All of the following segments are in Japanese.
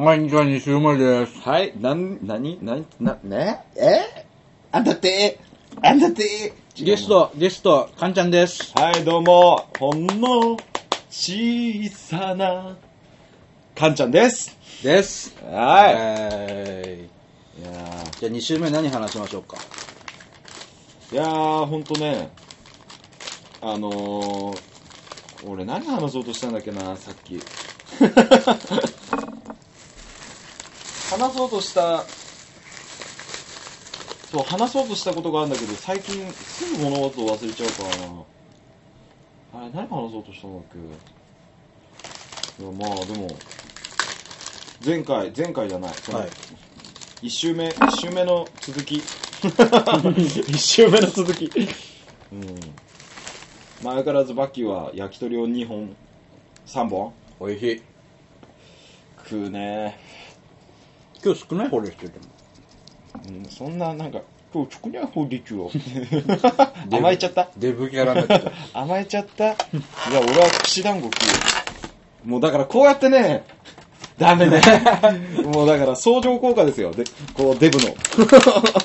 はい、じゃあ2週目です。はい、なん、なに、なに、な、ね？え？あんだって、あんだって？ゲスト、ゲスト、かんちゃんです。はい、どうも、ほんの小さな、かんちゃんです。です。はい。えいやー、じゃあ2週目何話しましょうか？ー、いやー、ほんとね、あのー、俺何話そうとしたんだっけな、さっき。話そうとした、そう、話そうとしたことがあるんだけど、最近すぐ物事を忘れちゃうからな。あれ、何話そうとしたんだっけいや、まあ、でも、前回、前回じゃない。はい。一周目、一周目の続き。一周目の続き。うん。まあ相変わらずバッキーは焼き鳥を2本、3本おいしい。食うね。今日少ない方ですけども。うん、そんな、なんか、今日少ない方でちゅよ。甘えちゃった？デブキャラになっちゃっ 甘えちゃった？いや、俺は串団子食うよ。もうだからこうやってね、ダメね。もうだから相乗効果ですよ。で、こうデブの。た。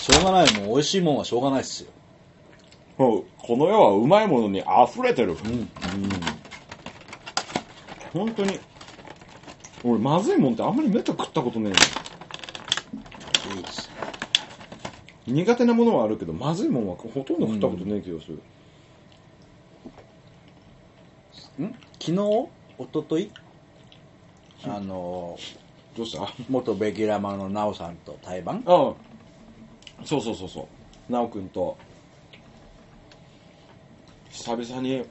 しょうがない。もう美味しいもんはしょうがないっすよ。もうこの世はうまいものに溢れてる。うん。本当に。俺、まずいもんってあんまりめった食ったことねえいいです。の。苦手なものはあるけど、まずいもんはほとんど食ったことねえ気がする。ん？昨日？一昨日？あのー、どうした？あ元ベギラマのナオさんと対バン？あ、そうそうそうそう。なおくんと、久々に、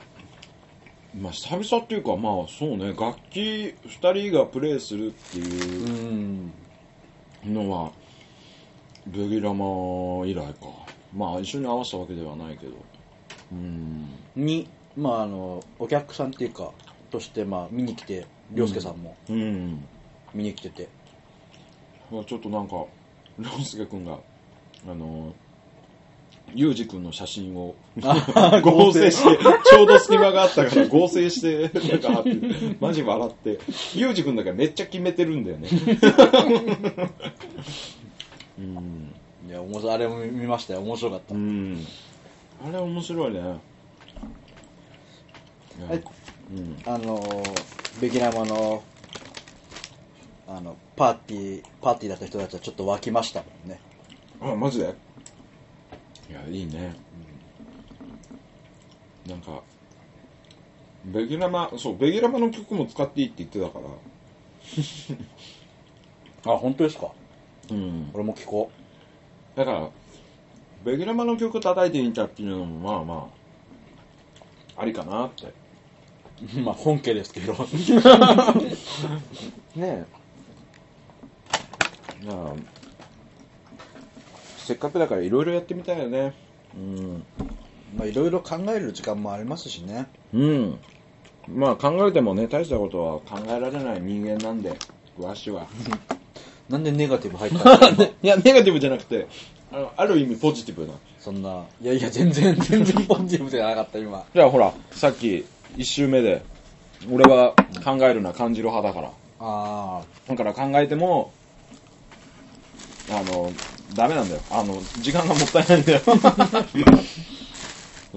まあ久々っていうか、まあそうね、楽器二人がプレイするってう。いうんのは、ベギラマ以来か。まあ一緒に合わせたわけではないけど。うん。に、まああの、お客さんっていうか、として、まあ見に来て、りょうすけさんもうん。見に来てて。まあちょっとなんか、ロンスケ君が、あの、ユージ君の写真を 合成して、ちょうど隙間があったから合成して、なんか貼って、マジ笑って、ユージ君だからめっちゃ決めてるんだよね。うん。いや、面白い、あれも見ましたよ。面白かった。うん。あれ面白いね。はいうん。あのー、ベギラマの、あの、パーティー、パーティーだった人たちはちょっと沸きましたもんね。あ、マジで？いや、いいね。なんか、ベギラマ、そう、ベギラマの曲も使っていいって言ってたから。あ、本当ですか？うん。俺も聞こだから、ベギラマの曲叩いてみたっていうのも、まあまあ、ありかなって。う。まあ、本家ですけど。ねえ。いやせっかくだからいろいろやってみたいよね。うん。まあ、いろいろ考える時間もありますしね。うん。まあ考えてもね、大したことは考えられない人間なんで、わしは。なんでネガティブ入ったんですかいや、ネガティブじゃなくて、あのある意味ポジティブな。そんな、いやいや、全然、全然ポジティブじゃなかった、今。じゃあほら、さっき一周目で、俺は考えるな感じる派だから。あだから考えても、あの、ダメなんだよ。あの、時間がもったいないんだよ。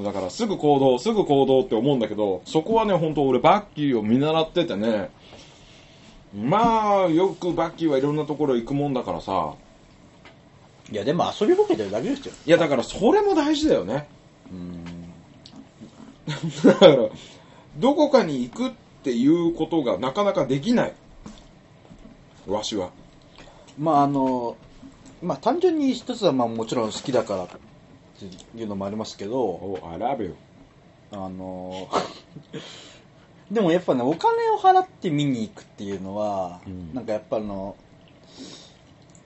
だから、すぐ行動、すぐ行動って思うんだけど、そこはね、本当俺、バッキーを見習っててね、まあ、よくバッキーはいろんなところ行くもんだからさ、あ。いや、でも遊びぼけてるだけですよ。いや、だから、それも大事だよね。うん。だから、どこかに行くっていうことがなかなかできない。わしは。まあ、あの、まあ、単純に一つは、まあ、もちろん好きだからっていうのもありますけど、お、I love you. あの、でもやっぱね、お金を払って見に行くっていうのは、うんなんかやっぱあの、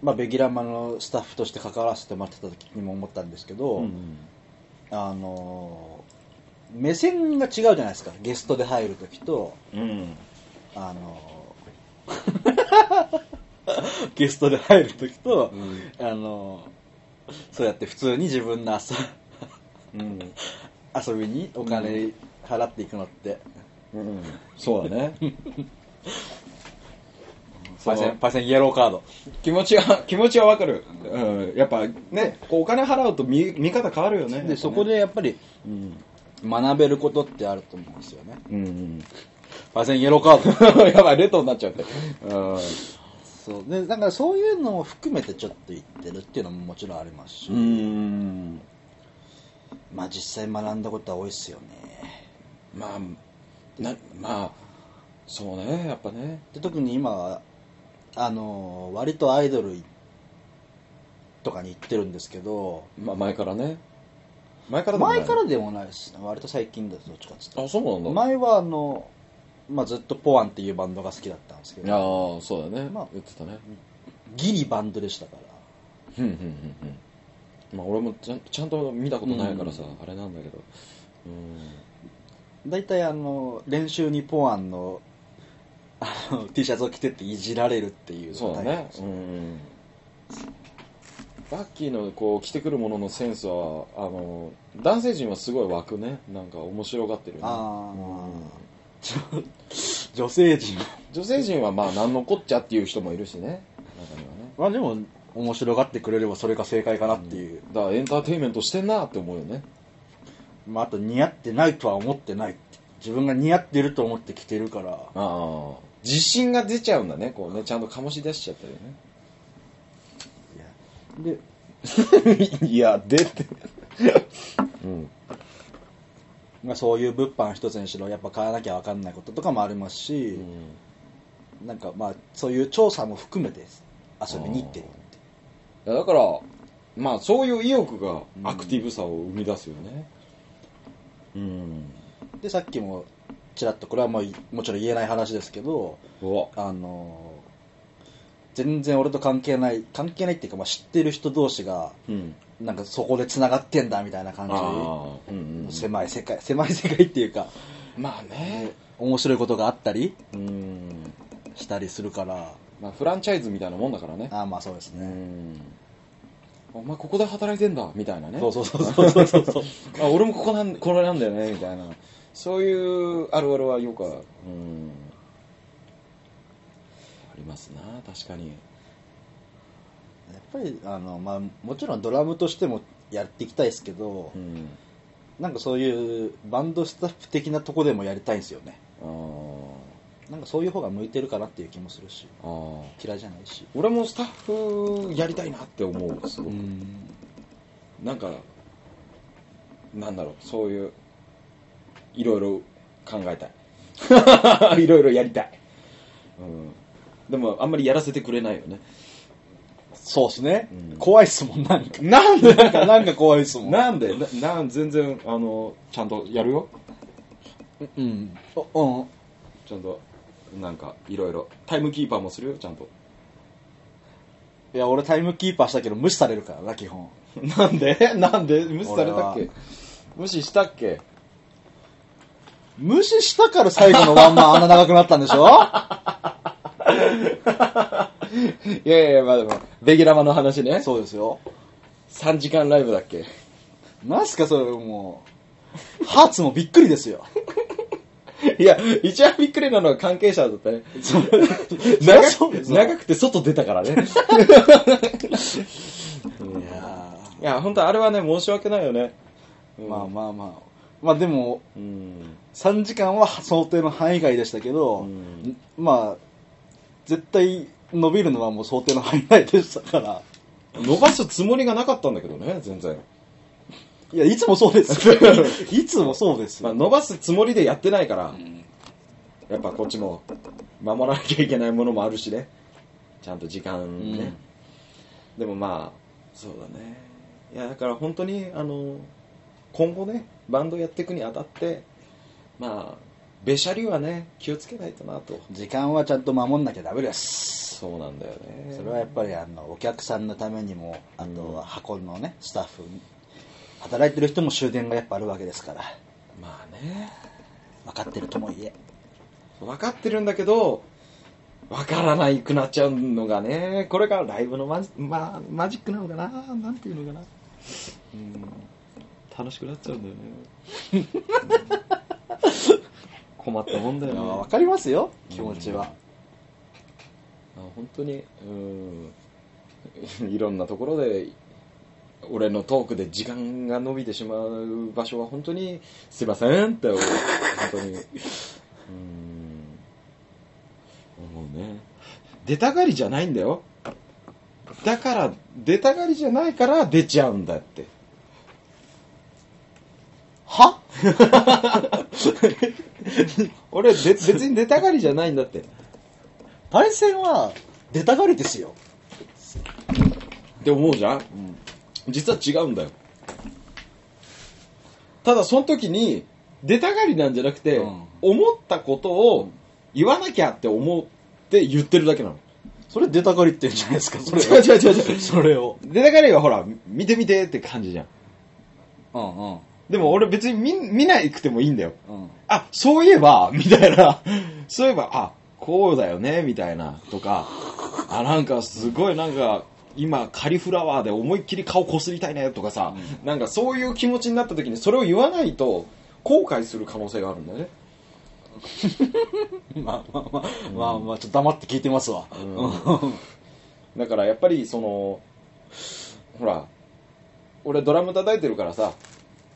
まあ、ベギラマのスタッフとして関わらせてもらってた時にも思ったんですけど、あの、目線が違うじゃないですか。ゲストで入る時と、うん。あの、ゲストで入る時と、うん。あの、そうやって普通に自分の遊うん。遊びにお金払っていくのって、うん。そうだね。パイセン、パイセンイエローカード。気持ちは、気持ちはわかる。うん。やっぱね、お金払うと見、見方変わるよね。で、そこでやっぱりうん。学べることってあると思うんですよね。うん。パイセンイエローカード。やばい、レトになっちゃって。うん。そう。で、だからそういうのも含めてちょっと言ってるっていうのももちろんありますし、うん。まあ実際学んだことは多いですよね。まあ、な、まあ、そうね、やっぱね。で特に今は、あの、割とアイドルとかに行ってるんですけど、まあ、前からね。前からでもない前からでもないですね。割と最近だとどっちかっつって。あ、そうなんだ。前はあの、まあ、ずっとポワンっていうバンドが好きだったんですけど、ーそうだね。まあ言ってたね。ギリバンドでしたから。うん、うん、うん、うん。まあ、俺もちゃんちゃんと見たことないからさ、あれなんだけど。うん。大体あの、練習にポワンのあの T シャツを着てっていじられるっていうそうだね。うん。バッキーのこう着てくるもののセンスは、あの、男性陣はすごい湧くね。なんか面白がってるよね。ああ、うん 女性陣女性陣はまあ何のこっちゃっていう人もいるしね。中にはね。まあでも面白がってくれればそれが正解かなっていう、だからエンターテインメントしてんなって思うよね。まあ、あと似合ってないとは思ってない自分が似合ってると思って着てるからああ。自信が出ちゃうんだね。こうね、ちゃんと醸し出しちゃったりで、ね。いや、出て。うん。まあ、そういう物販一つにしろやっぱ買わなきゃ分かんないこととかもありますし、なんかまあそういう調査も含めて遊びに行ってるいやだから、まあそういう意欲がアクティブさを生み出すよね。うん。でさっきもちらっとこれはもうもちろん言えない話ですけど。あの全然俺と関係ない関係ないっていうか、まあ、知ってる人同士がうん。なんかそこでつながってんだみたいな感じ。うんうん。狭い世界 狭い世界っていうかまあね。面白いことがあったりうん。したりするからまあフランチャイズみたいなもんだからね。ああまあそうですうね、ん。お前ここで働いてんだみたいなね。そうそうそうそうそうそう あ俺もここなんこれなんだよねみたいなそういうあるあるはよくありますな確かにやっぱりあの、まあ、もちろんドラムとしてもやっていきたいですけど、うん。なんかそういうバンドスタッフ的なとこでもやりたいんですよね。なんかそういう方が向いてるかなっていう気もするし嫌いじゃないし。俺もスタッフやりたいなって思うすごく、ん。なんかなんだろうそういういろいろ考えたい。いろいろやりたい、うん、でもあんまりやらせてくれないよねそうですね、うん。怖いっすもんなんか。なんで？なんかなんか怖いっすもん。なんで？ななん全然あのちゃんとやるよ？うん。おうん。ちゃんとなんかいろいろ。タイムキーパーもするよ？ちゃんと。いや俺タイムキーパーしたけど無視されるからな基本。なんで？なんで？無視されたっ俺け無視したっけ？無視したから最後のワンマンあんな長くなったんでしょ？いやいやまあでもベギラマの話ね。そうですよ。3時間ライブだっけ。なんすかそれもうハーツもびっくりですよ。いや一番びっくりなのは関係者だったね。長く長くて外出たからね。いやいや本当あれはね申し訳ないよね、ーまあまあまあ。まあでもうん。3時間は想定の範囲外でしたけど、うん。まあ絶対伸びるのはもう想定の範囲内でしたから。伸ばすつもりがなかったんだけどね全然。いやいつもそうです。よ いつもそうですまあ、よ、伸ばすつもりでやってないから、うん。やっぱこっちも守らなきゃいけないものもあるしね。ちゃんと時間ね、でもまあそうだね。いやだから本当にあの今後ねバンドやっていくにあたってまあべしゃりはね気をつけないとなと。時間はちゃんと守んなきゃダメです。そうなんだよね。それはやっぱりあのお客さんのためにもあとは箱のねスタッフ働いてる人も終電がやっぱあるわけですから。まあね。分かってるともいえ。分かってるんだけど分からないくなっちゃうのがねこれがライブのマジ,、まあ、マジックなのかななんていうのかな。うん。楽しくなっちゃうんだよね 困ったもんだよね。分かりますよ。気持ちは、本当にうん。いろんなところで俺のトークで時間が伸びてしまう場所は本当にすいませんって本当に。うん。思うね。出たがりじゃないんだよ。だから出たがりじゃないから出ちゃうんだっては？俺で別に出たがりじゃないんだって。パイセンは出たがりですよ。って思うじゃん、実は違うんだよ。ただその時に出たがりなんじゃなくて、うん。思ったことを言わなきゃって思って言ってるだけなの。それ出たがりって言うんじゃないですか、そ れ違う違う違う違う。それを。出たがりはほら見て見てって感じじゃん。うんうん。でも俺別に見見ないくてもいいんだよ。うん。あそういえば みたいな。そういえばあこうだよねみたいな。とか。あなんかすごいなんか今カリフラワーで思いっきり顔こすりたいねとかさ、なんかそういう気持ちになった時にそれを言わないと後悔する可能性があるんだよね。まあまあまあ、まあまあ、ちょっと黙って聞いてますわ。うん。だからやっぱりそのほら俺ドラム叩いてるからさ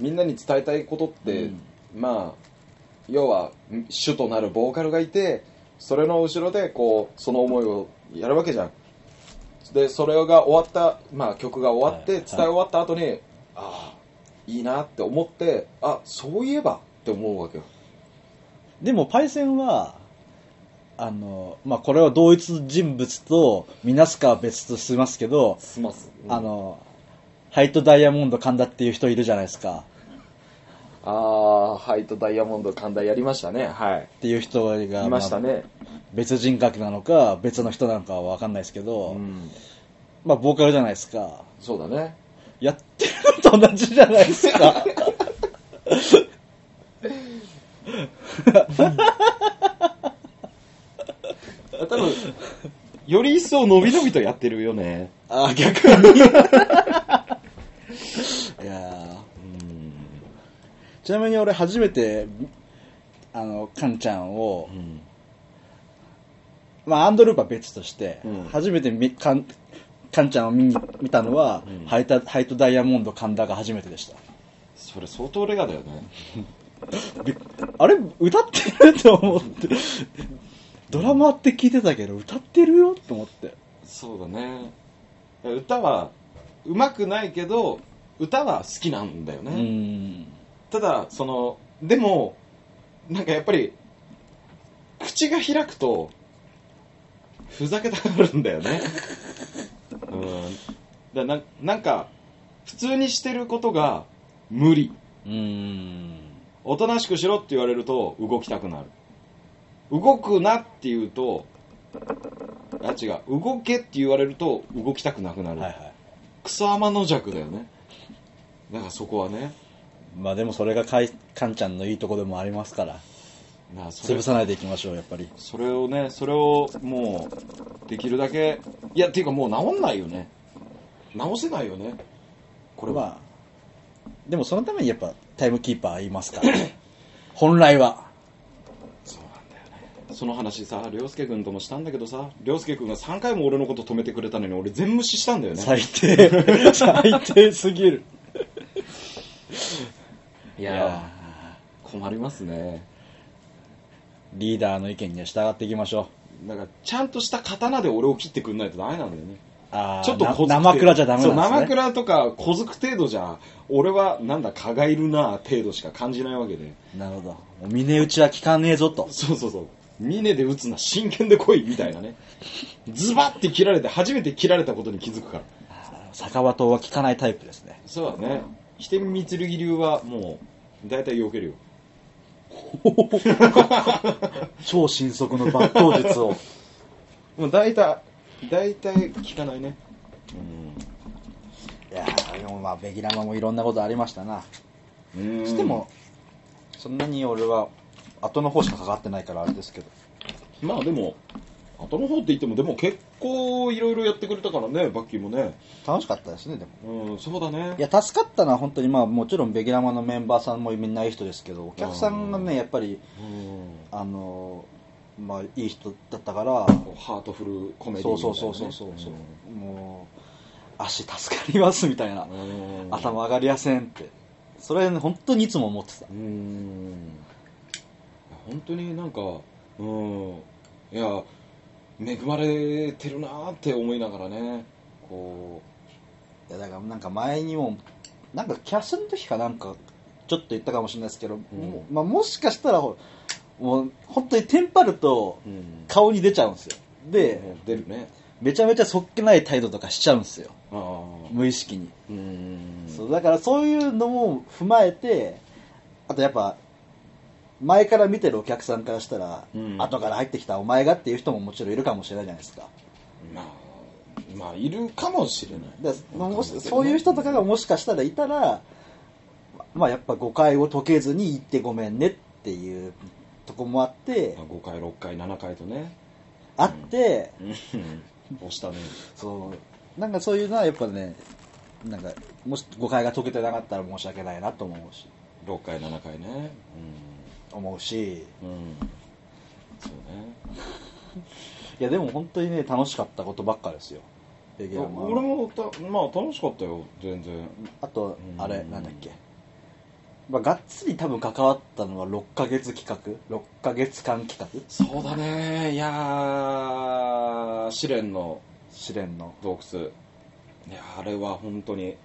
みんなに伝えたいことって、うん。まあ要は主となるボーカルがいてそれの後ろでこうその思いをやるわけじゃん。でそれが終わった、まあ、曲が終わってはい。伝え終わった後に、ああいいなって思ってあそういえばって思うわけよ。でも、パイセンは、あの、まあ、これは同一人物とみなすかは別としますけど、すます、あの、ハイトダイヤモンド神田っていう人いるじゃないですか。ああハイトダイヤモンド神田やりましたねはいっていう人が、いましたあね、別人格なのか、別の人なのかはわかんないですけど、うんまあ、ボーカルじゃないですか。そうだねやってるのと同じじゃないですか。多分より一層伸び伸びとやってるよねあ、逆に。いやーうんちなみに俺初めて、あの、カンちゃんを、うんまあ、アンドループは別として、うん初めてみカンカンちゃんを見に見たのは、うんハイタハイトダイヤモンド神田が初めてでした。それ相当レガだよね びあれ歌ってると思って。ドラマって聞いてたけど、歌ってるよと思って。そうだね歌は上手くないけど歌は好きなんだようね、ん。ただそのでもなんかやっぱり口が開くとふざけたがるんだよね。うん。だななんか普通にしてることが無理。うん。おとなしくしろって言われると動きたくなる。動くなって言うとあ違う。動けって言われると動きたくなくなる、はいはい。クソ天の弱だよねだからそこはねまあでもそれがかいカンちゃんのいいとこでもありますから、なあそれ潰さないでいきましょう、やっぱり。それをねそれをもうできるだけいやっていうかもう治んないよね治せないよねこれは、まあ、でもそのためにやっぱタイムキーパーいますから。本来は。その話さ涼介君ともしたんだけどさ涼介君が3回も俺のこと止めてくれたのに俺全無視したんだよね最低。最低すぎる。いや困りますねリーダーの意見には従っていきましょう。だからちゃんとした刀で俺を切ってくんないとダメなんだよねあーちょっと小生倉じゃダメなんですね。生倉とか小づく程度じゃ俺はなんだ蚊がいるな程度しか感じないわけでなるほど。もう峰打ちは効かねえぞと。そうそうそう峰で打つな真剣で来いみたいなね。ズバッて切られて初めて切られたことに気づくから。坂和刀は効かないタイプですね。そうだね。飛天三剣流はもう大体避けるよ。超新速の抜刀術を。もう大体大体効かないね。いやーでもまあ、ベギラマもいろんなことありましたな。うん。しても、そんなに俺は、後の方しかかかってないからあれですけど。まあでも後の方って言ってもでも結構いろいろやってくれたからねバッキーもね。楽しかったですね、でも。うんそうだね。いや、助かったのは本当にまあ、もちろんベギラマのメンバーさんもみんないい人ですけど、お客さんがね、やっぱり、うん。あの、まあいい人だったから。ハートフルコメディそうみたいな、ね、そうそうそうそうそう、もう足助かりますみたいな、うん。頭上がりやせんって。それ、ね、本当にいつも思ってた。うん本当になんかうんいや恵まれてるなーって思いながらねこいやだからなんか前にもなんかキャスの時かなんかちょっと言ったかもしれないですけど、もまあ、もしかしたらほもう本当にテンパるとう、うん。顔に出ちゃうんですよ。で、もう出るね。めちゃめちゃそっけない態度とかしちゃうんですよ。無意識に、うん。そうだからそういうのも踏まえてあとやっぱ前から見てるお客さんからしたら、うん。後から入ってきたお前がっていう人ももちろんいるかもしれないじゃないですか。まあまあいるかもしれない。でもしそういう人とかがもしかしたらいたら、まあやっぱ誤解を解けずに言ってごめんねっていうとこもあってまあ、5回6回7回とね。あって、うん。押したね。そう。なんかそういうのはやっぱねなんかもし誤解が解けてなかったら申し訳ないなと思うし。6回7回ね思うし。うん、うん、そうね。いやでも本当にね楽しかったことばっかですよ。レギュラーも俺もたまあ楽しかったよ。全然。あとうん。あれなんだっけ。まあ、がっつり多分関わったのは6ヶ月企画。6ヶ月間企画。そうだね。いやー試練の。試練の。洞窟。いやあれは本当に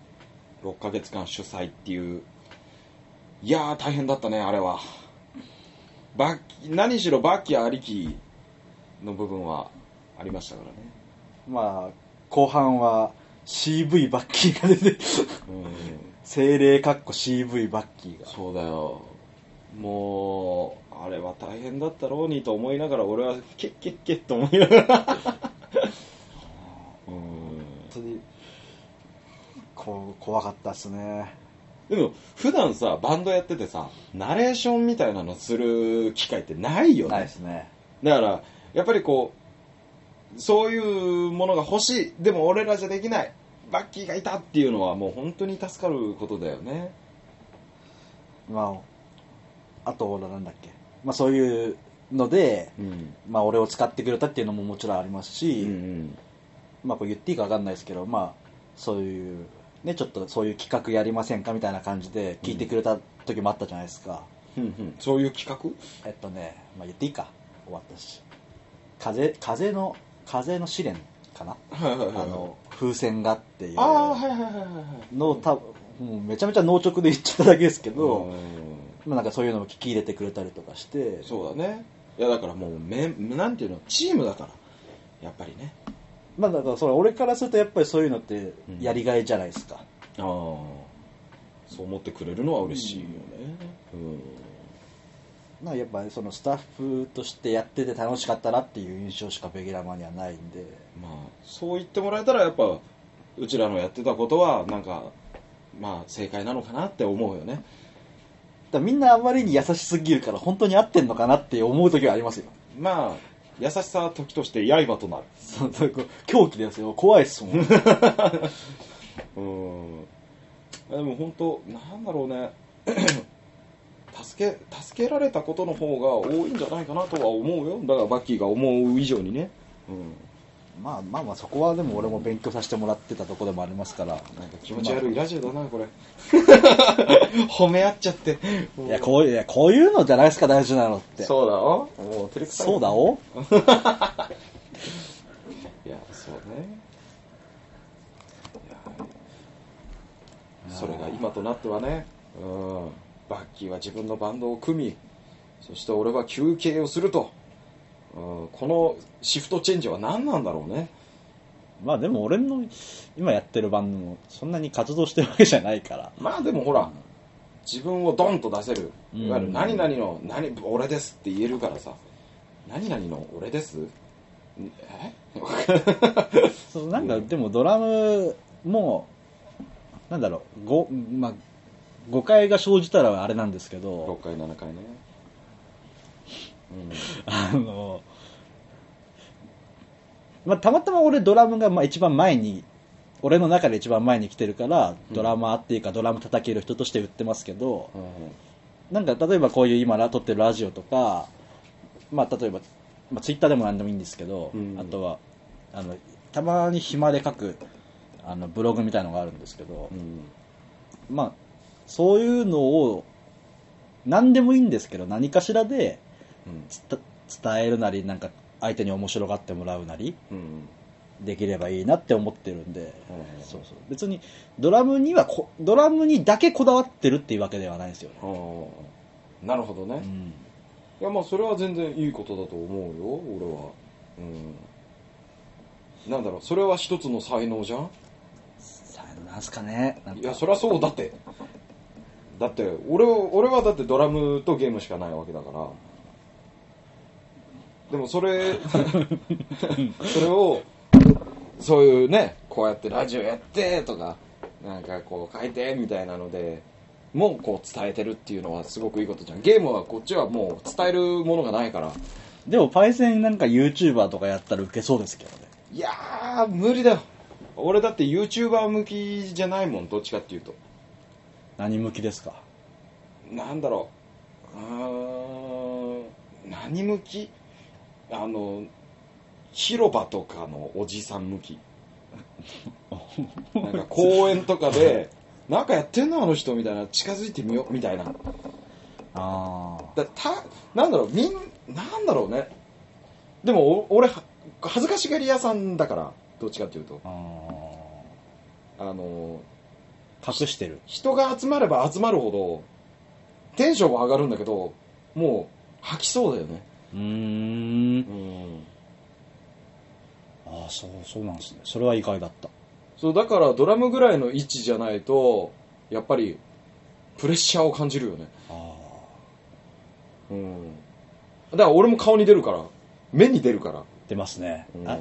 6ヶ月間主催っていう。いやー大変だったねあれはバッキ何しろバッキーありきの部分はありましたからね。まあ後半は CV バッキーが出てうん。精霊かっこ CV バッキーが。そうだよ。もうあれは大変だったろうにと思いながら俺はケッケッケッと思いながら。う ん本当にこう怖かったっすねでも普段さバンドやっててさナレーションみたいなのする機会ってないよないねですね。だからやっぱりこうそういうものが欲しい。でも俺らじゃできない。バッキーがいたっていうのはもう本当に助かることだよね。まああと俺なんだっけ。まあそういうのでうん。まあ俺を使ってくれたっていうのももちろんありますし、うんまあこれ言っていいか分かんないですけどまあそういうねちょっとそういう企画やりませんかみたいな感じで聞いてくれた時もあったじゃないですか、うんうん。そういう企画？えっとね、まあ、言っていいか？終わったし。風風の風の試練かな？はいはいはいはい。あの風船がっていう。ああはいはいはいはいはい。のを多分もうめちゃめちゃ農直で言っちゃっただけですけど、うん。まあ、なんかそういうのも聞き入れてくれたりとかして。そうだね。いやだからもうめなんていうの？チームだから。やっぱりねまあだからそれ俺からするとやっぱりそういうのってやりがいじゃないですか、ああ。そう思ってくれるのは嬉しいよね。うん。なやっぱりそのスタッフとしてやってて楽しかったなっていう印象しかベギラマにはないんで。まあそう言ってもらえたらやっぱうちらのやってたことはなんかまあ正解なのかなって思うよね。だみんなあまりに優しすぎるから本当に合ってんのかなって思う時はありますよ。まあ優しさは時として刃となる。そうそうこう狂気ですよ。怖いっすもん。うん。でも本当なんだろうね。助け助けられたことの方が多いんじゃないかなとは思うよ。だからバッキーが思う以上にね、うん、まあまあまあそこはでも俺も勉強させてもらってたとこでもありますからなんか気持ち悪いラジオだなこれ。褒め合っちゃって。いやこういやこういうのじゃないですか大事なのって。そうだよもう照れくさいそうだお？いやそうね。それが今となってはね、うん、バッキーは自分のバンドを組みそして俺は休憩をすると、うん、このシフトチェンジは何なんだろうね。まあでも俺の今やってるバンドもそんなに活動してるわけじゃないから。まあでもほら自分をドンと出せる。うん。いわゆる何々の何俺ですって言えるからさ。何々の俺です？んえ？そうなんかでもドラムもなんだろうご、まあ、誤解が生じたらあれなんですけど。6回7回ねあの、まあ、たまたま俺ドラムがまあ一番前に俺の中で一番前に来てるからドラマーっていうかドラム叩ける人として売ってますけど、うん。なんか例えばこういう今撮ってるラジオとか、まあ、例えばまあ、ツイッターでも何でもいいんですけど、うん。あとはあのたまに暇で書くあのブログみたいのがあるんですけど、うん。まあそういうのを何でもいいんですけど何かしらで伝えるなりなんか相手に面白がってもらうなりうん。できればいいなって思ってるんで、うん。そうそう。別にドラムにはこドラムにだけこだわってるっていうわけではないんですよ。ね、なるほどね、いうん、やまあそれは全然いいことだと思うよ俺は。うん。なんだろうそれは一つの才能じゃん？さあなんすかね。いやそりゃそうだって。だって俺は俺はだってドラムとゲームしかないわけだからでもそれそれをそういうねこうやってラジオやってとかなんかこう書いてみたいなのでもうこう伝えてるっていうのはすごくいいことじゃん。ゲームはこっちはもう伝えるものがないから。でもパイセンなんか YouTuber とかやったらウケそうですけどね。いやー無理だよ。俺だって YouTuber 向きじゃないもんどっちかっていうと。何向きですか？なんだろう。うーん何向き？あの広場とかのおじさん向き。なんか公園とかでなんかやってんのあの人みたいな近づいてみようみたいな。あだたなんだろうみんなんだろうね。でもお俺は恥ずかしがり屋さんだからどっちかっていうと。ああの隠してる。人が集まれば集まるほどテンションは上がるんだけどもう吐きそうだよねうーん。うん。ああそうそうなんですね。それは意外だった。そうだからドラムぐらいの位置じゃないとやっぱりプレッシャーを感じるよね。あうん。だから俺も顔に出るから目に出るから。出ますね、うん。あ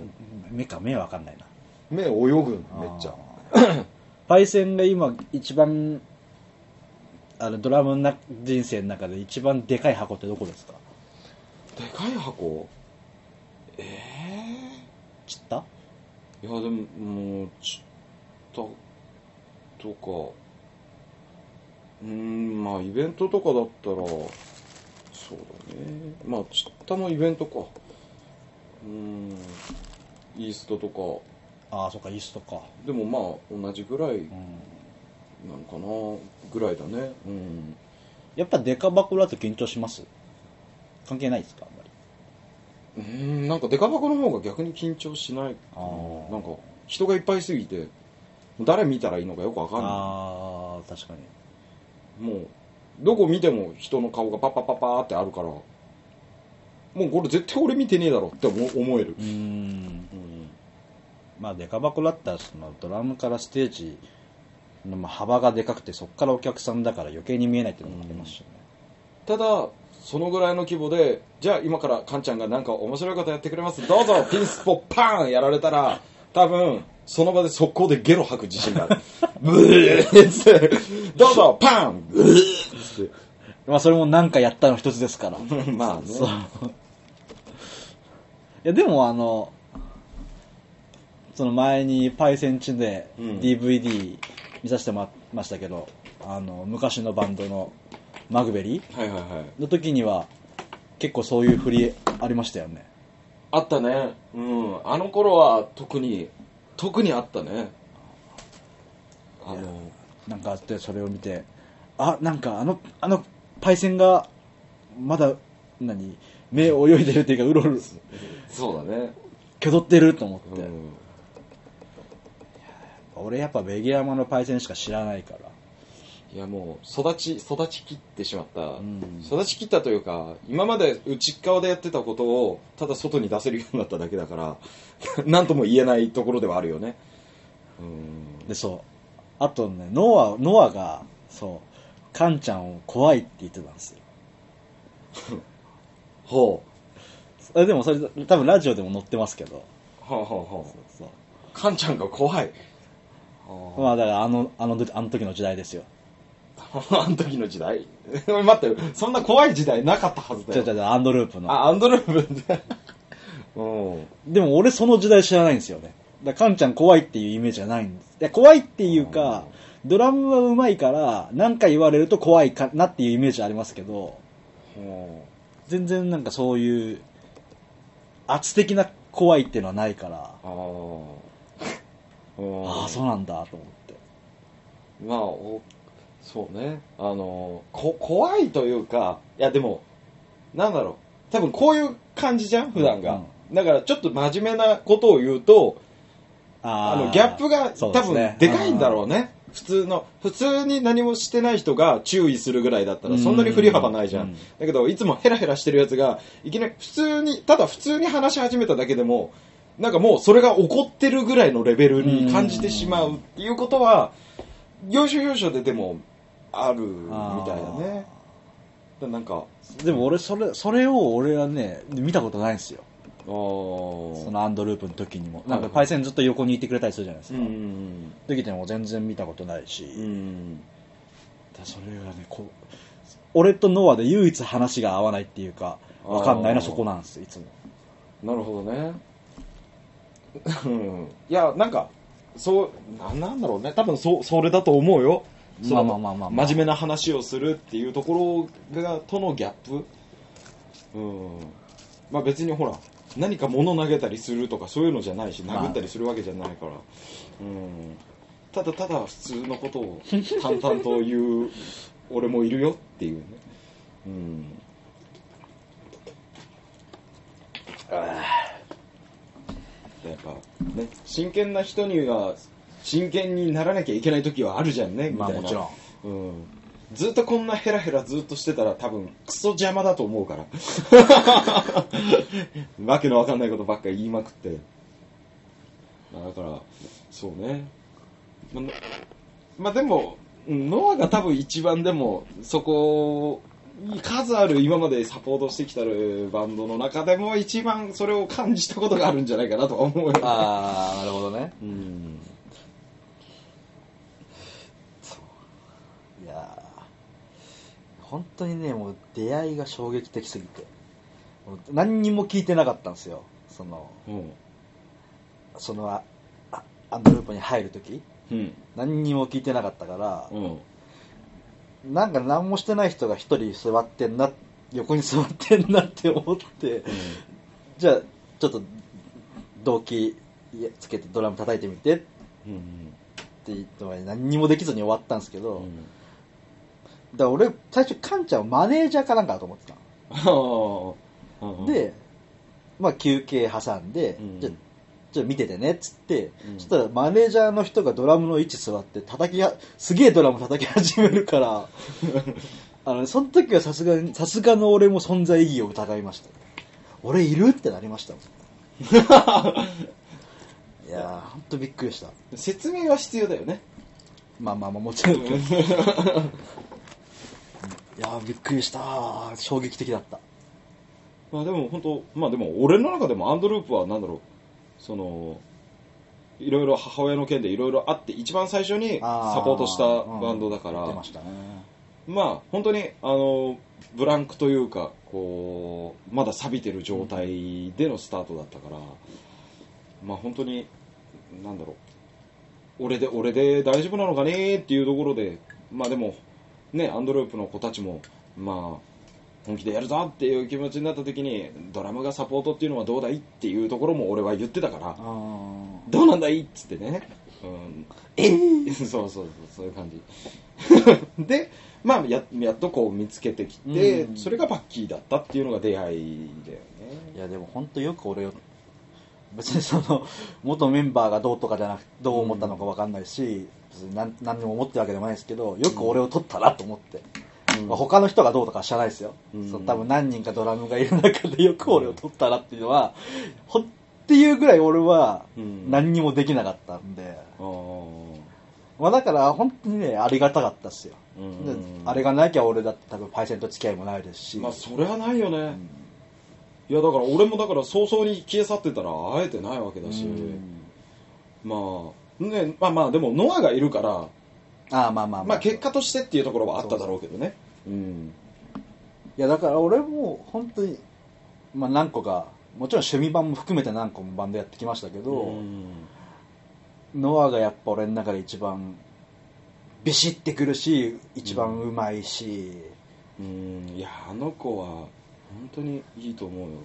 目か目は分かんないな。目泳ぐめっちゃ。パイセンが今一番あのドラムな人生の中で一番でかい箱ってどこですか？でかい箱？え知った？えいやでももうちったとか。うーんまあイベントとかだったらそうだね。まあちったのイベントか。うーんイーストとか。ああそっかイーストか。でもまあ同じぐらいうん。なのかなぐらいだね。うん。やっぱデカ箱だと緊張します？関係ないですかあんまり？うーんなんかデカ箱の方が逆に緊張しない。かあー。ななんか人がいっぱいすぎて誰見たらいいのかよくわかんなああ確かに。いもうどこ見ても人の顔がパッパッパッパーってあるからもうこれ絶対俺見てねえだろって思思える。うーん。うん。まあデカ箱だったらそのドラムからステージのまあ幅がでかくてそこからお客さんだから余計に見えないっていうのもありますしね、ただそのぐらいの規模でじゃあ今からカンちゃんがなんか面白いことやってくれます。どうぞピンスポパーンやられたら多分その場で速攻でゲロ吐く自信がある。ブーッて。どうぞパン。ブーッて。まあそれも何かやったの一つですから。まあね。そう。いやでもあのその前にパイセンチでうん。DVD 見させてもらいましたけど、あの昔のバンドのマグベリー？はいはいはい。の時には結構そういう振りありましたよね。あったね。うん。あの頃は特に特にあったね。あのなんかあってそれを見てあなんかあのあのパイセンがまだ何目泳いでるっていうかうろうろそうだね。挙動ってると思って、うん。俺やっぱベギラマのパイセンしか知らないからいやもう育ち育ちきってしまった、ん。育ちきったというか今まで内っ側でやってたことをただ外に出せるようになっただけだから 何とも言えないところではあるよね。うん。でそう。あとねノアノアがそうカンちゃんを怖いって言ってたんですよ。ほえでもそれ多分ラジオでも載ってますけど。うはあはあはそう。あカンちゃんが怖い。まあだからあのあのあの時の時代ですよ あの時の時代？待ってそんな怖い時代なかったはずだよ。じゃじゃじゃアンドループの。あアンドループ。で うん。でも俺その時代知らないんですよね。だからカンちゃん怖いっていうイメージがないんです。いや怖いっていうかドラムは上手いから何か言われると怖いかなっていうイメージありますけど全然なんかそういう圧的な怖いっていうのはないから、ああそうなんだと思って。まあおそうね。あのこ怖いというかいやでもなんだろう。多分こういう感じじゃん？普段が、だからちょっと真面目なことを言うとああのギャップが多分でかいんだろうね。普通の普通に何もしてない人が注意するぐらいだったらそんなに振り幅ないじゃん、うん。だけどいつもヘラヘラしてるやつがいきなり普通にただ普通に話し始めただけでもなんかもうそれが起こってるぐらいのレベルに感じてしまうっていうことは要所要所ででもあるみたいだねだなんかでも俺、それ、それを俺はね、見たことないんですよ。そのアンドループの時にも。なんかはいパイセンずっと横にいてくれたりするじゃないですうか。ん時でも全然見たことないし。うんだそれがね、こう、俺とノアで唯一話が合わないっていうか、わかんないのはそこなんですよ、いつも。なるほどね。うんいや、なんか、そう、なんなんだろうね。多分そ、それだと思うよ。まあまあまあまあまあ真面目な話をするっていうところが、とのギャップ。うん。まあ別にほら、何か物投げたりするとかそういうのじゃないし、まあ殴ったりするわけじゃないから。うん。ただただ普通のことを淡々と言う俺もいるよっていうね。うん。やっぱね真剣な人には真剣にならなきゃいけない時はあるじゃんねみたいな。まあもちろん。うん、ずっとこんなヘラヘラずっとしてたら多分クソ邪魔だと思うから。わけのわかんないことばっかり言いまくって。まあだからそうね。まあまあでもうんノアが多分一番でもそこ数ある今までサポートしてきたるバンドの中でも一番それを感じたことがあるんじゃないかなとは思うよ、ね、ああ、なるほどね。うんいやー本当にね、もう出会いが衝撃的すぎて。もう何にも聞いてなかったんですよ。その、うん。その、ああアンドループに入るとき。うん。何にも聞いてなかったから、うん。なんか何もしてない人が一人座ってんな、横に座ってんなって思って、じゃあ、ちょっと、動機つけてドラム叩いてみてってうん言っても何にもできずに終わったんですけど、うんだ俺、最初、カンちゃんをマネージャーかなんかだと思ってたで、まあ休憩挟んで、うんじゃあちょっと見ててねっつって、うんそしたらマネージャーの人がドラムの位置座って叩きは、すげえドラム叩き始めるから、あの、その時はさすがに、さすがの俺も存在意義を疑いました。俺いるってなりましたもん。いやー、ほんとびっくりした。説明は必要だよねまあまあまあ、もちろん。いやー、びっくりした。衝撃的だった。まあでも本当まあでも俺の中でもアンドループはなんだろうそのいろいろ母親の件でいろいろあって一番最初にサポートしたバンドだから、うんまね。まあ本当にあのブランクというかこうまだ錆びてる状態でのスタートだったから、まあ本当になんだろう俺で俺で大丈夫なのかねっていうところでまあでもねアンドループの子たちもまあ本気でやるぞっていう気持ちになった時にドラムがサポートっていうのはどうだいっていうところも俺は言ってたからどうなんだいっつってね、うん、えー。そうそうそうそういう感じ。でまあややっとこう見つけてきて、うん。それがバッキーだったっていうのが出会いだよね。いやでも本当よく俺を別にその元メンバーがどうとかじゃなくどう思ったのか分かんないし、何何にも思ってるわけでもないですけどよく俺を取ったなと思って、うん。まあ、他の人がどうとか知らないですよ、うん。そう多分何人かドラムがいる中で よく俺を取ったなっていうのは、ほっていうぐらい俺はうん。何にもできなかったんで、まあ、だから本当にねありがたかったですよ、あれがなきゃ俺だって多分パイセンと付き合いもないですし、まあそれはないよね、うん。いやだから俺もだから早々に消え去ってたら会えてないわけだし、うん。まあねまあまあでもノアがいるからああまあまあ。まあ結果としてっていうところはあっただろうけどね。うん。いやだから俺も本当に、まあ、何個かもちろん趣味版も含めて何個もバンドやってきましたけど、うん。ノアがやっぱ俺の中で一番ビシッてくるし一番うまいし、うん。いやあの子は本当にいいと思うよ。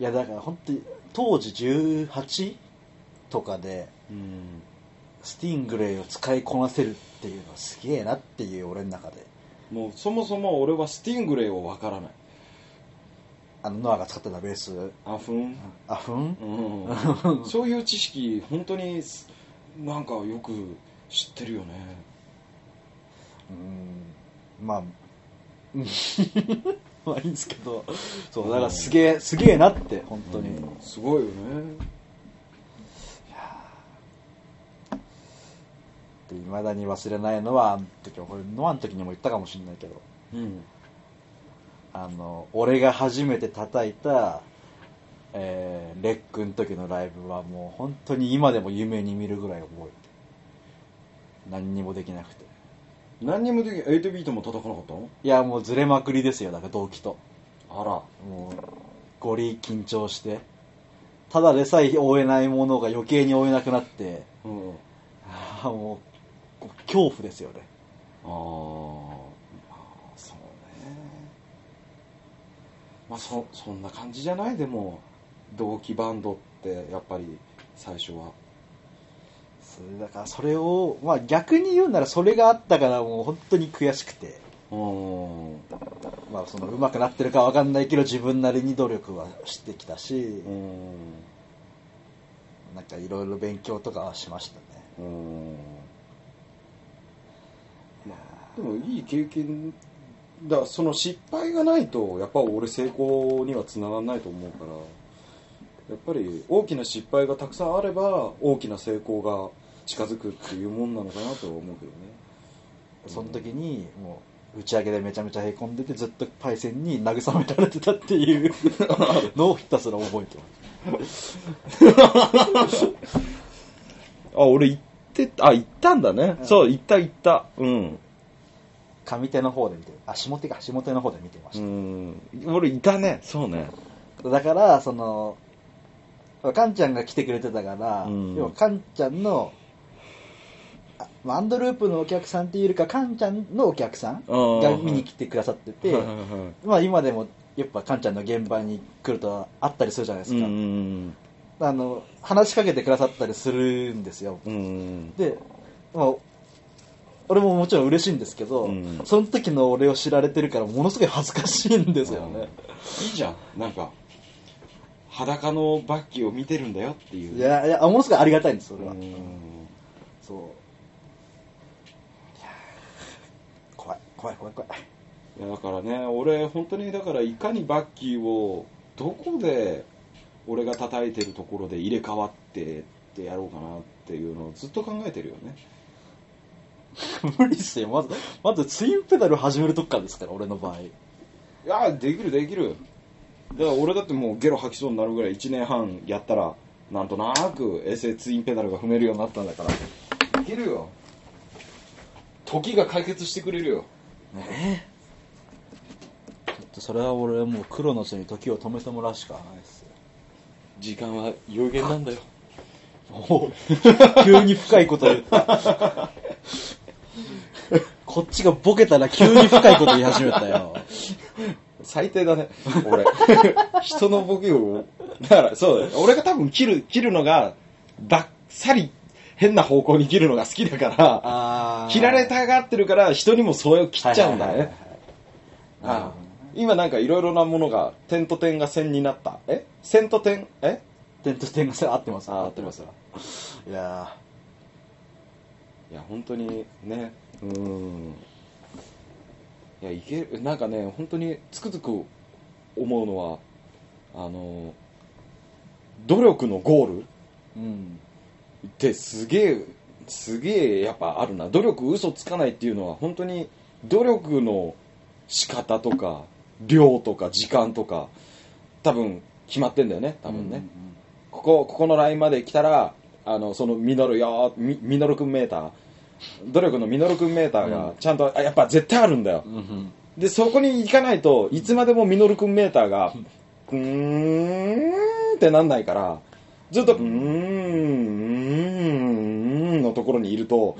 いやだから本当に当時18とかでうん。スティングレイを使いこなせるっていうのはすげえなっていう俺の中で。もうそもそも俺はスティングレイをわからない。あのノアが使ってたベース？あふんあふんうん。そういう知識本当にすなんかよく知ってるよね。うん。まあうん。まあいいんですけど。そうだからすげえすげえなって本当に、うん。すごいよねで未だに忘れないのはあの時これノアの時にも言ったかもしれないけど。うん。あの俺が初めて叩いた、えーレックの時のライブはもう本当に今でも夢に見るぐらい覚えて何にもできなくて。何にもでき8ビートも叩かなかったの？いやもうずれまくりですよだから動機と。あら。もうゴリ緊張して。ただでさえ追えないものが余計に追えなくなって。うん。あーも恐怖ですよね。ああそうね。まあそそんな感じじゃないでも同期バンドってやっぱり最初は。それだからそれを、まあ、逆に言うならそれがあったからもう本当に悔しくて、うん。まあ、その上手くなってるかわかんないけど自分なりに努力はしてきたし、うん。なんかいろいろ勉強とかはしましたね。うん。まあでもいい経験だその失敗がないとやっぱ俺成功にはつながらないと思うからやっぱり大きな失敗がたくさんあれば大きな成功が近づくっていうもんなのかなとは思うけどね。その時にもう打ち上げでめちゃめちゃへこんでてずっとパイセンに慰められてたっていう のをひたすら覚えてます。あ俺行ってあ行ったんだね、うん。そう行った行った。うん上手の方で見てあ下手か。下手の方で見てましうた、ん。俺いたね。そうね。だからそのカンちゃんが来てくれてたから、うん。要はカンちゃんのアンドループのお客さんっていうよりかカンちゃんのお客さんが見に来てくださってて、まあ今でもやっぱカンちゃんの現場に来るとあったりするじゃないですか、うんあの話しかけてくださったりするんですよ。うん。で、まあ、俺ももちろん嬉しいんですけど、うん。その時の俺を知られてるからものすごい恥ずかしいんですよね、いいじゃん。なんか裸のバッキーを見てるんだよっていう。いやいやものすごいありがたいんですそれは、うん。そう。いやー怖い怖い怖い怖い。いやだからね俺本当にだからいかにバッキーをどこで俺が叩いてるところで入れ替わってってやろうかなっていうのをずっと考えてるよね 無理っすよ。まずまずツインペダル始めるとこからですから俺の場合。いやできるできる。だから俺だってもうゲロ吐きそうになるぐらい1年半やったらなんとなくエセツインペダルが踏めるようになったんだから。いけるよ。時が解決してくれるよ。ねえ。ちょっとそれは俺はもうクロノスに時を止めてもらうしかないですよ。時間は有限なんだよ。おう。急に深いこと言ったこっちがボケたら急に深いこと言い始めたよ。最低だね俺。人のボケをだからそうだよ。俺が多分切る切るのがばっさり変な方向に切るのが好きだから切られたがってるから人にもそれを切っちゃうんだはいはいはいねはい。ああ。今なんかいろいろなものが点と点が線になった。え？線と点？え？点と点が合ってます。あ合ってますいやいや本当にねうん。いやいける。なんかね本当につくづく思うのはあの努力のゴール。ーうん。ってすげえすげえやっぱあるな。努力嘘つかないっていうのは本当に努力の仕方とか量とか時間とか多分決まってんだよね多分ね、ここここのラインまで来たらあのそのミノルよみミノル君メーター努力のミノル君メーターがちゃんと、あやっぱ絶対あるんだよ。でそこに行かないといつまでもミノル君メーターがうーんってなんないからずっとうーんのところにいると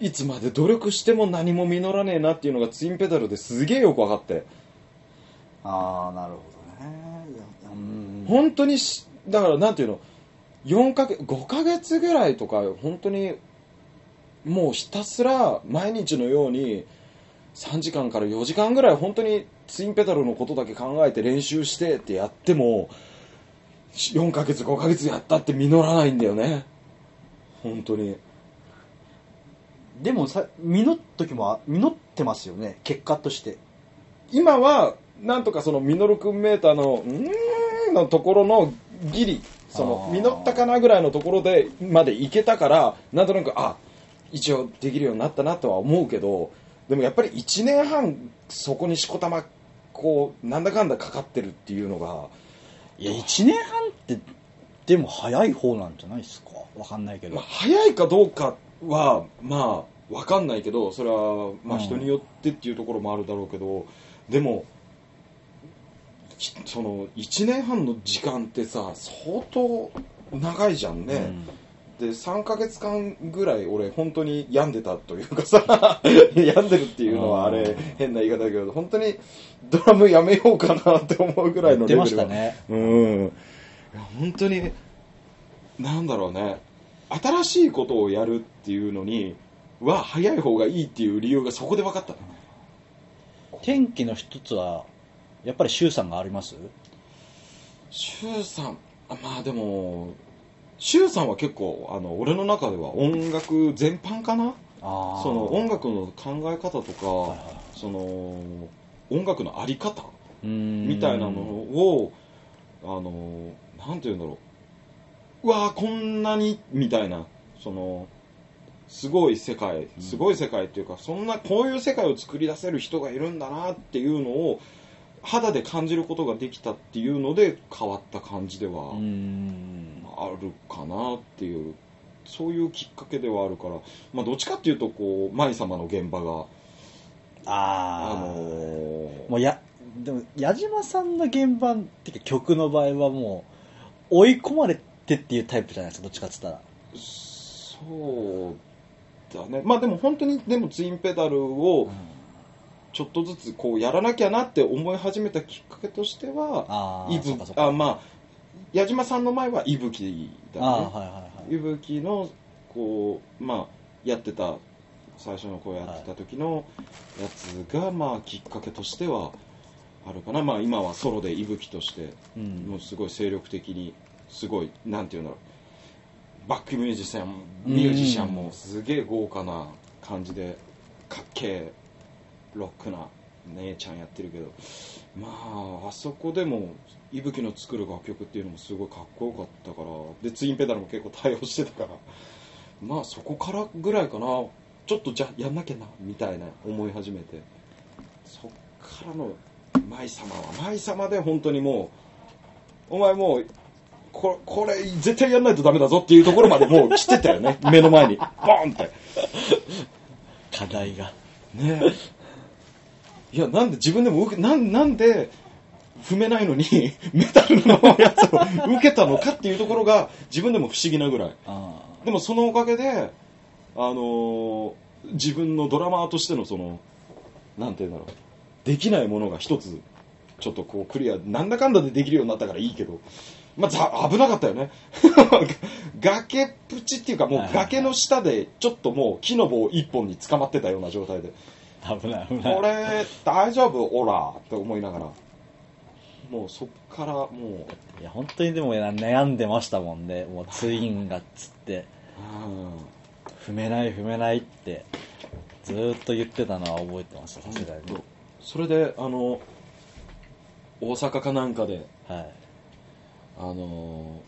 い。つまで努力しても何も実らねえなっていうのがツインペダルですげえよく分かって。ああなるほどね。うん。本当にしだからなんていうの？4か月5ヶ月ぐらいとか本当にもうひたすら毎日のように3時間から4時間ぐらい本当にツインペダルのことだけ考えて練習してってやっても4ヶ月5ヶ月やったって実らないんだよね。本当に。でもさ実った時もあ実ってますよね。結果として。今はなんとかそのミノル君メーターのうーんのところのギリその実ったかなぐらいのところでまでいけたからなんとなくあ一応できるようになったなとは思うけどでもやっぱり1年半そこにしこたまこうなんだかんだかかってるっていうのがいや1年半ってでも早い方なんじゃないですか？わかんないけど、まあ、早いかどうかはまあわかんないけどそれはまあうん。人によってっていうところもあるだろうけど、でもきその1年半の時間ってさ相当長いじゃんね、うんで3ヶ月間ぐらい俺本当に病んでたというかさ 病んでるっていうのはあれうん。変な言い方だけど本当にドラムやめようかなって思うぐらいのレベルましたね。うん。いや本当になんだろうね。新しいことをやるっていうのには早い方がいいっていう理由がそこで分かったね天気の一つはやっぱり周さんがあります？周さんあまあでも周さんは結構あの俺の中では音楽全般かな？その音楽の考え方とか、はいはいその音楽のあり方みたいなのをあのなんて言うんだろう。うわーこんなにみたいな。そのすごい世界すごい世界っていうか、そんなこういう世界を作り出せる人がいるんだなっていうのを肌で感じることができたっていうので変わった感じではあるかなっていうそういうきっかけではあるから、まあ、どっちかっていうとこう舞様の現場があああのーもうやでも矢島さんの現場っていうか曲の場合はもう追い込まれてっていうタイプじゃないですかどっちかっつったら。そうだね。まあでも本当にでもツインペダルをちょっとずつこうやらなきゃなって思い始めたきっかけとしてはああいぶあまあ矢島さんの前は伊吹だね。はいはいはい伊吹のこうまあやってた最初のこうやってた時のやつがまあきっかけとしてはあるかな。まあ今はソロで伊吹としてうんもうすごい精力的にすごいなんていうんだろう。バックミュージシャンミュージシャンもすげえ豪華な感じでかっけえロックな姉ちゃんやってるけどまああそこでも伊吹の作る楽曲っていうのもすごいかっこよかったからでツインペダルも結構対応してたからまあそこからぐらいかな。ちょっとじゃあやんなきゃなみたいな思い始めて。そっからの舞様は舞様で本当にもうお前もうここれ絶対やんないとダメだぞっていうところまでもう 来てたよね。目の前に。ボーンって。課題が。ねいやなんで自分でも受けなんなんで踏めないのに メタルのやつを受けたのかっていうところが自分でも不思議なぐらい。あでもそのおかげであのー自分のドラマーとしてのそのなんていうんだろう。できないものが一つちょっとこうクリアなんだかんだでできるようになったからいいけど。まあ、ざ危なかったよね。崖っぷちっていうかもう崖の下でちょっともう木の棒一本に捕まってたような状態で。あ危ない危ない。俺大丈夫？オラって思いながら。もうそっからもう。いや本当にでも悩んでましたもんね。もうツインがっつって。うん。踏めない踏めないって。ずーっと言ってたのは覚えてましたさすがに。それであの大阪かなんかではい。あの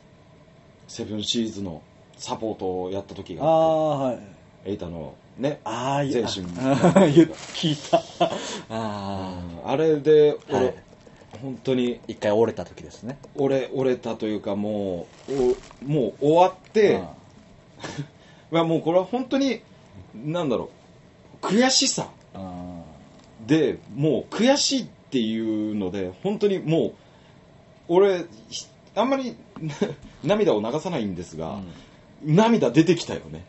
セブンシーズのサポートをやった時あがあっあはい。てエイタのね。ああ全身。言う聞いた。ああれであ、は俺、い、本当に。一回折れた時ですね。折れ折れたというかもうおもう終わって、まあもうこれは本当になんだろう。悔しさ。うん。うんでもう悔しいっていうので本当にもう俺ひあんまり涙を流さないんですが、涙出てきたよね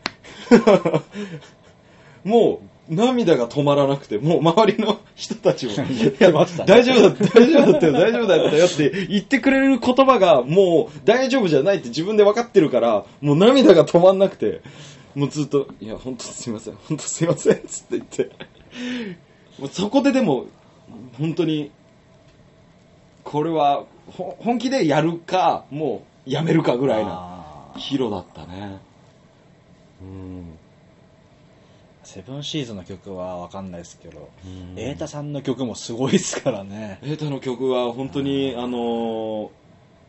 もう涙が止まらなくて、もう周りの人たちも、言ってましたね大丈夫だ大丈夫だったよ、大丈夫だったよって言ってくれる言葉がもう大丈夫じゃないって自分で分かってるから、もう涙が止まんなくて、もうずっと、いや、本当すいません、本当すいません、つって言って。もうそこででも、本当に、これはほ本気でやるか、もうやめるかぐらいなあーヒロだったね。うん。セブンシーズの曲はわかんないですけど、うん。瑛太さんの曲もすごいですからね。エータの曲は本当に、あのー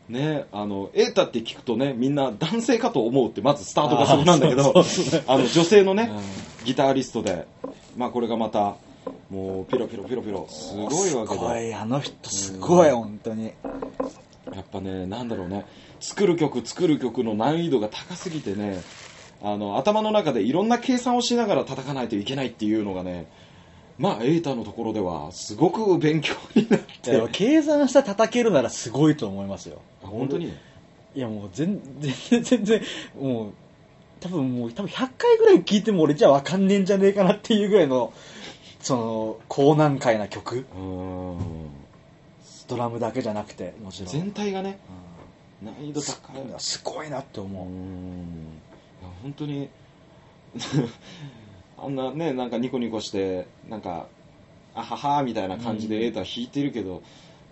ね、あの、エータって聞くとね、みんな男性かと思うって、まずスタートがそこなんだけど、あの、女性のね、うん。ギタリストで、まあこれがまた、もう、ピロピロピロピロ、すごいわけで、い、あの人すごい、本当に。やっぱね、なんだろうね、作る曲、作る曲の難易度が高すぎてね、あの、頭の中でいろんな計算をしながら叩かないといけないっていうのがね、まあ、エータのところでは、すごく勉強になって、計算したら叩けるならすごいと思いますよ。本当に？ね。いやもう全全然全然もう多分もう多分100回ぐらい聞いても俺じゃわかんねえんじゃねえかなっていうぐらいのその高難解な曲。うーん。ドラムだけじゃなくてもちろん。全体がねうん。難易度高い。すごいなって思う、本当に あんなねなんかニコニコしてなんかあははみたいな感じでうん。エータ弾いてるけど、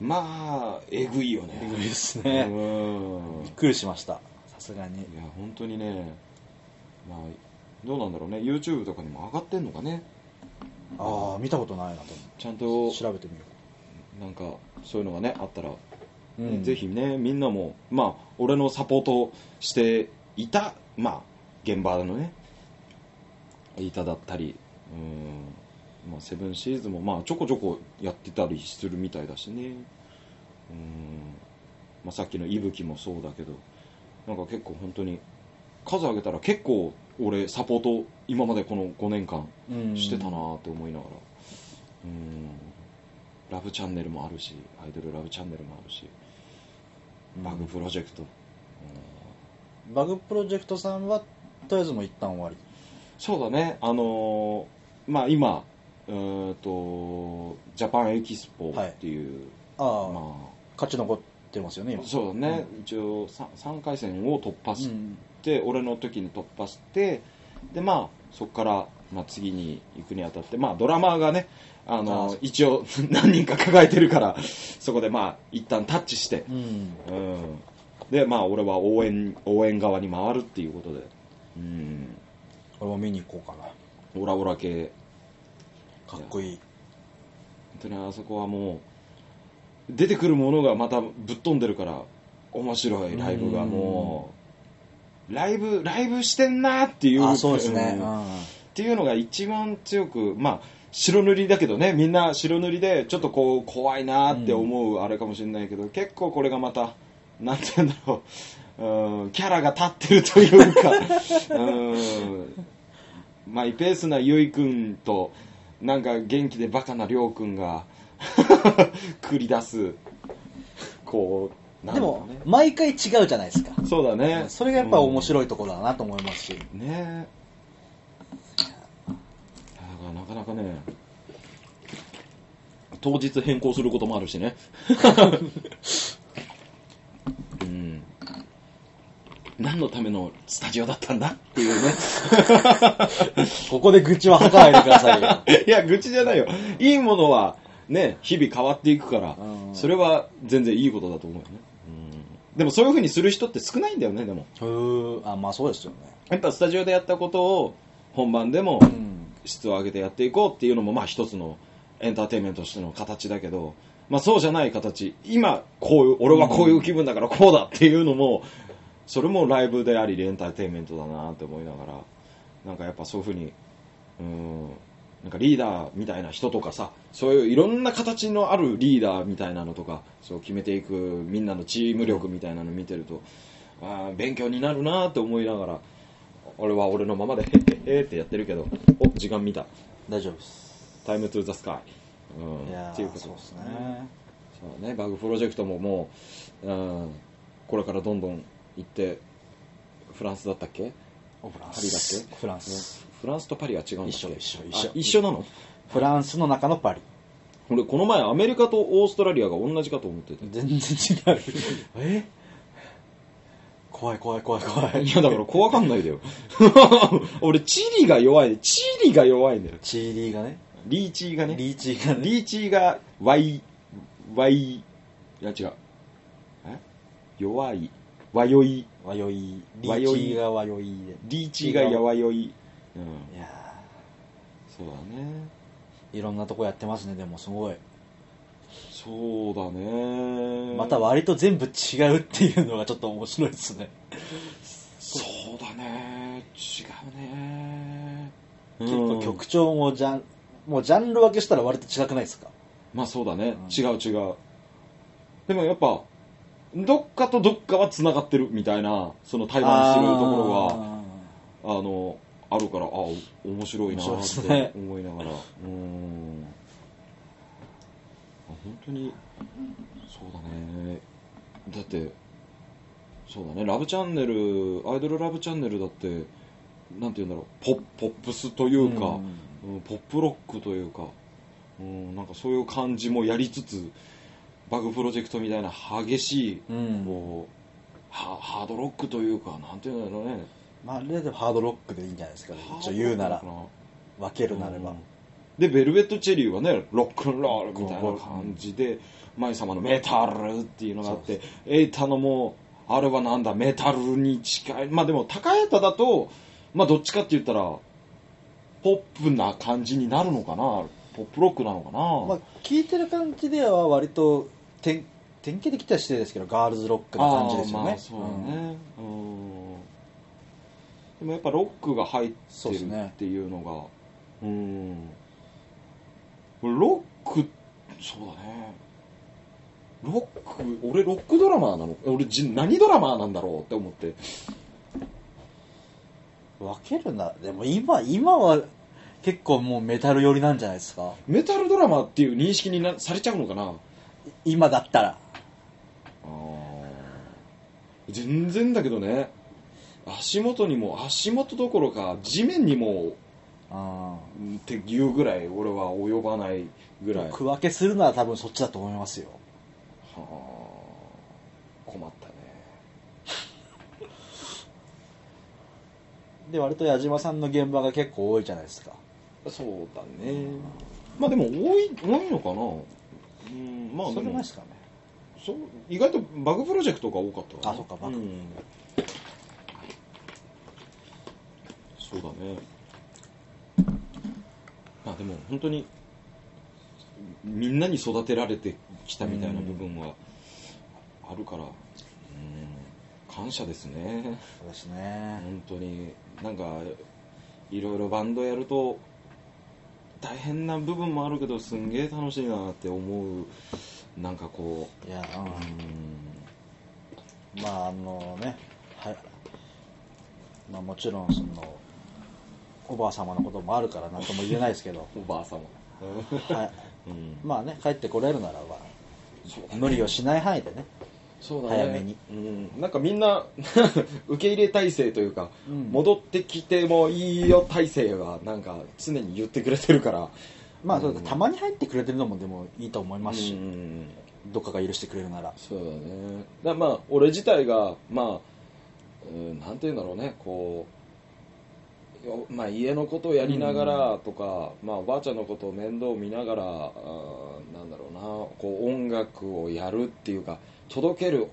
まあえぐいよね。えぐいですうね、ん。びっくりしました。さすがに。いや本当にねまあどうなんだろうね。YouTube とかにも上がってんのかね。ああ見たことないなとちゃんと調べてみよなんかそういうのがねあったらう、うん。ぜひねみんなもまあ俺のサポートしていたまあ現場のねいただったりうんまあセブンシーズもまあちょこちょこやってたりするみたいだしね。うんまあさっきの息吹もそうだけどなんか結構本当に数上げたら結構俺サポート今までこの5年間うんしてたなって思いながらうんラブチャンネルもあるしアイドルラブチャンネルもあるしバグプロジェクト、うん。バグプロジェクトさんはとりあえずもう一旦終わり。そうだね。あのーまあ今うーんとジャパンエキスポっていう、ああ、ま勝ち残ってますよねあ今。そうだね、一応 3, 回戦を突破しうん。て、俺の時に突破してでまあそこから、まあ、次に行くにあたってまあドラマーがねあの一応 何人か抱えてるからそこでまあ一旦タッチして、うん。うん、でまあ俺は応援応援側に回るっていうことでうん。俺も見に行こうかな。オラオラ系。かっこいい。本当にあそこはもう出てくるものがまたぶっ飛んでるから面白いライブがもうライブライブしてんなっていう。あそうですね、ん。うん。っていうのが一番強くまあ白塗りだけどね。みんな白塗りでちょっとこう怖いなって思うあれかもしれないけど、結構これがまたなんて言うんだろううんキャラが立ってるというか。うん。マイペースなゆいくんとなんか元気でバカなりょうくんが 繰り出す。こうでも毎回違うじゃないですか。そうだね。それがやっぱ面白いところだなと思いますし、ね。えだからなかなかね当日変更することもあるしね うん何のためのスタジオだったんだ？っていうね。ここで愚痴は吐かないでくださいよ。いや愚痴じゃないよ。いいものはね日々変わっていくからうん。それは全然いいことだと思うよね、うん、でもそういうふうにする人って少ないんだよねでも。あまあそうですよね。やっぱスタジオでやったことを本番でもうん。質を上げてやっていこうっていうのもまあ一つのエンターテインメントとしての形だけど、まあそうじゃない形、今こういう、俺はこういう気分だからこうだっていうのも、それもライブでありエンターテインメントだなって思いながら、なんかやっぱそういうふうに、うん、なんかリーダーみたいな人とかさ、そういういろんな形のあるリーダーみたいなのとか、そう決めていくみんなのチーム力みたいなの見てると、あー勉強になるなって思いながら、俺は俺のままで、へへへってやってるけど、お、時間見た。大丈夫ですタイムトゥーザスカイ。うん。いやーっていうことですねそうね、バグプロジェクトももう、うん、これからどんどん行って、フランスだったっけ？フランパリだっスけ？フランス。フランスとパリは違うんだっけ？一緒一緒一緒。あ一緒なの？フランスの中のパリ。俺この前アメリカとオーストラリアが同じかと思ってて全然違う。え？怖い怖い怖い怖い。いやだから怖がんないでよ。俺チリが弱いチリが弱いんだよ。チーリーがね。リーチーがね。リーチーがね。リーチーがワイワイいや違う。え？弱いわよい。わよい。リわよい。ーチーがわよいで。リーチーがやわよい。うん。いやそうだね。ーいろんなとこやってますねでもすごい。そうだね。また割と全部違うっていうのがちょっと面白いですね。そうだね。違うね。結構うん曲調もジャンもうジャンル分けしたら割と違くないですか？まあそうだね、うん。違う違う。でもやっぱどっかとどっかは繋がってるみたいなその対バンしてるところがあのあるからあお面白いなってね。思いながら。うーん。あ本当にそうだね。だってそうだね。ラブチャンネルアイドルラブチャンネルだってなんて言うんだろう。ポッポップスというか、うん。うんポップロックというか、うん、なんかそういう感じもやりつつバグプロジェクトみたいな激しい、うん。こうハハードロックというかなんていうんだろうね。まあでもハードロックでいいんじゃないですかね。一応言うなら。分けるなれば。うん。でベルベット・チェリーはねロックンロールみたいな感じで舞様のメタルっていうのがあってエイタのもあれはなんだメタルに近い。まあでも高エタだとまあどっちかって言ったらポップな感じになるのかな。ポップロックなのかな、まあ聞いてる感じでは割と典典型的とは失礼ですけどガールズロックな感じですよね。まあそうだね、うん。でもやっぱロックが入ってるっていうのがうん。ロックそうだね。ロック俺ロックドラマーなの？俺じ何ドラマーなんだろうって思って。分けるな。でも今今は結構もうメタル寄りなんじゃないですか？メタルドラマーっていう認識になされちゃうのかな？今だったら。あー。全然だけどね。足元にも足元どころか地面にもあうんっていうぐらい俺は及ばないぐらい。は区分けするなら多分そっちだと思いますよ。あ。困ったね。で割と矢島さんの現場が結構多いじゃないですか。そうだね。まあでも多い多いのかなうんまあそれですかねそう意外とバグプロジェクトが多かったあそっかバグ。うん。そうだね。まあでも本当にみんなに育てられてきたみたいな部分はあるから、うん、感謝ですね。そうですね。本当になんかいろいろバンドやると大変な部分もあるけどすんげえ楽しいなって思う。なんかこいやう、ううん。んまああのねはい。まあもちろんそのおばあ様のこともあるから何とも言えないですけど。おばあ様。はい。うん。まあね帰ってこれるならばね。無理をしない範囲でねそう早めに、うん、なんかみんな 受け入れ体制というか、うん。戻ってきてもいいよ体制はなんか常に言ってくれてるから。まあそううん。たまに入ってくれてるのもでもいいと思いますし、うん。どっかが許してくれるなら。そうだね。だまあ俺自体がまあ、うん、なんて言うんだろうね。こうよまあ、家のことをやりながらとか、まあ、おばあちゃんのことを面倒見ながらあーなんだろうな。こう音楽をやるっていうか届ける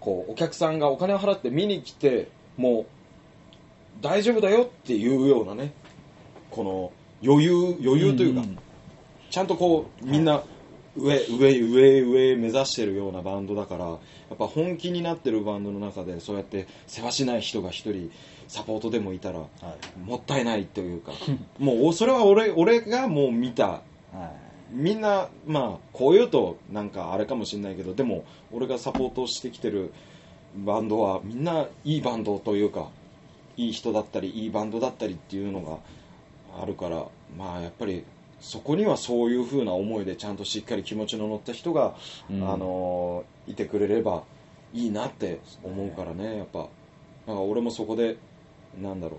こうお客さんがお金を払って見に来てもう大丈夫だよっていうようなねこの余裕余裕というか、ん。ちゃんとこうみんな上上上上目指してるようなバンドだからやっぱ本気になってるバンドの中でそうやって世話しない人が一人サポートでもいたらはい。もったいないというかもうそれは俺俺がもう見たはいみんなまあこう言うとなんかあれかもしれないけどでも俺がサポートしてきてるバンドはみんないいバンドというかいい人だったりいいバンドだったりっていうのがあるからまあやっぱりそこにはそういう風な思いでちゃんとしっかり気持ちの乗った人が、うんあのいてくれればいいなって思うからねやっぱなんか俺もそこでなんだろ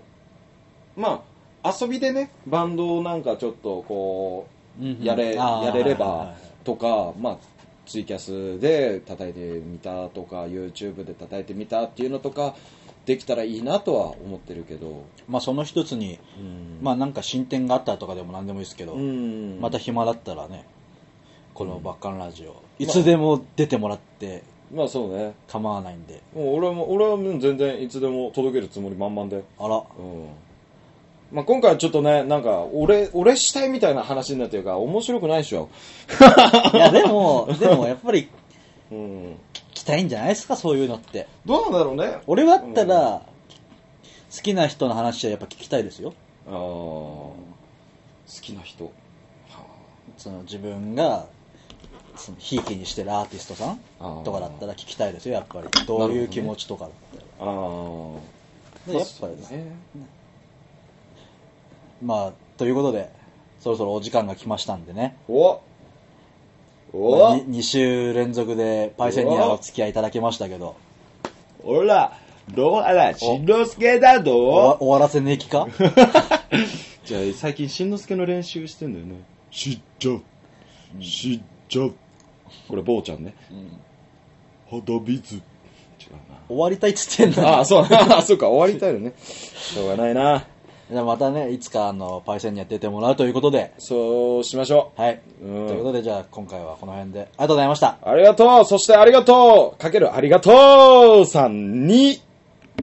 う。まあ、遊びでね、バンドをなんかちょっとこう、やれ、やれればとか、まあ、ツイキャスで叩いてみたとか、YouTube で叩いてみたっていうのとか、できたらいいなとは思ってるけど、まあその一つに、うん。まあなんか進展があったとかでも何でもいいですけど、うん。また暇だったらね、このバッカンラジオ、いつでも出てもらってまあそうね。構わないんで、もう俺も、俺はもう全然いつでも届けるつもり満々で。あら、うん。まあ今回はちょっとね、なんか、俺、俺したいみたいな話になってるから、面白くないでしょ。いやでも、でもやっぱりうん。聞きたいんじゃないですか、そういうのって。どうなんだろうね。俺だったら、好きな人の話はやっぱ聞きたいですよ。ああ。好きな人。はその自分が、その、ひいきにしてるアーティストさんとかだったら聞きたいですよ、やっぱり。どういう気持ちとかだったら。あ。あやっぱりね。まあ、ということで、そろそろお時間が来ましたんでね。おお 2, 週連続でパイセンにはお付き合いいただきましたけど、ほら、どうあら、しんのすけだ終わぞ。終わらせねえ気か？じゃあ、最近しんのすけの練習してんだよね。しっちゃう。しっちゃう。これ、坊ちゃんね。肌水。違う終わりたいっつってんな。あだあ、そう、あそうか、終わりたいよね。しょうがないな。じゃあまたね、いつかあの、パイセンには出てもらうということで、そうしましょはい。うんということで、じゃあ今回はこの辺で、ありがとうございました。う。ありがとうそしてありがとうかけるありがとうさんに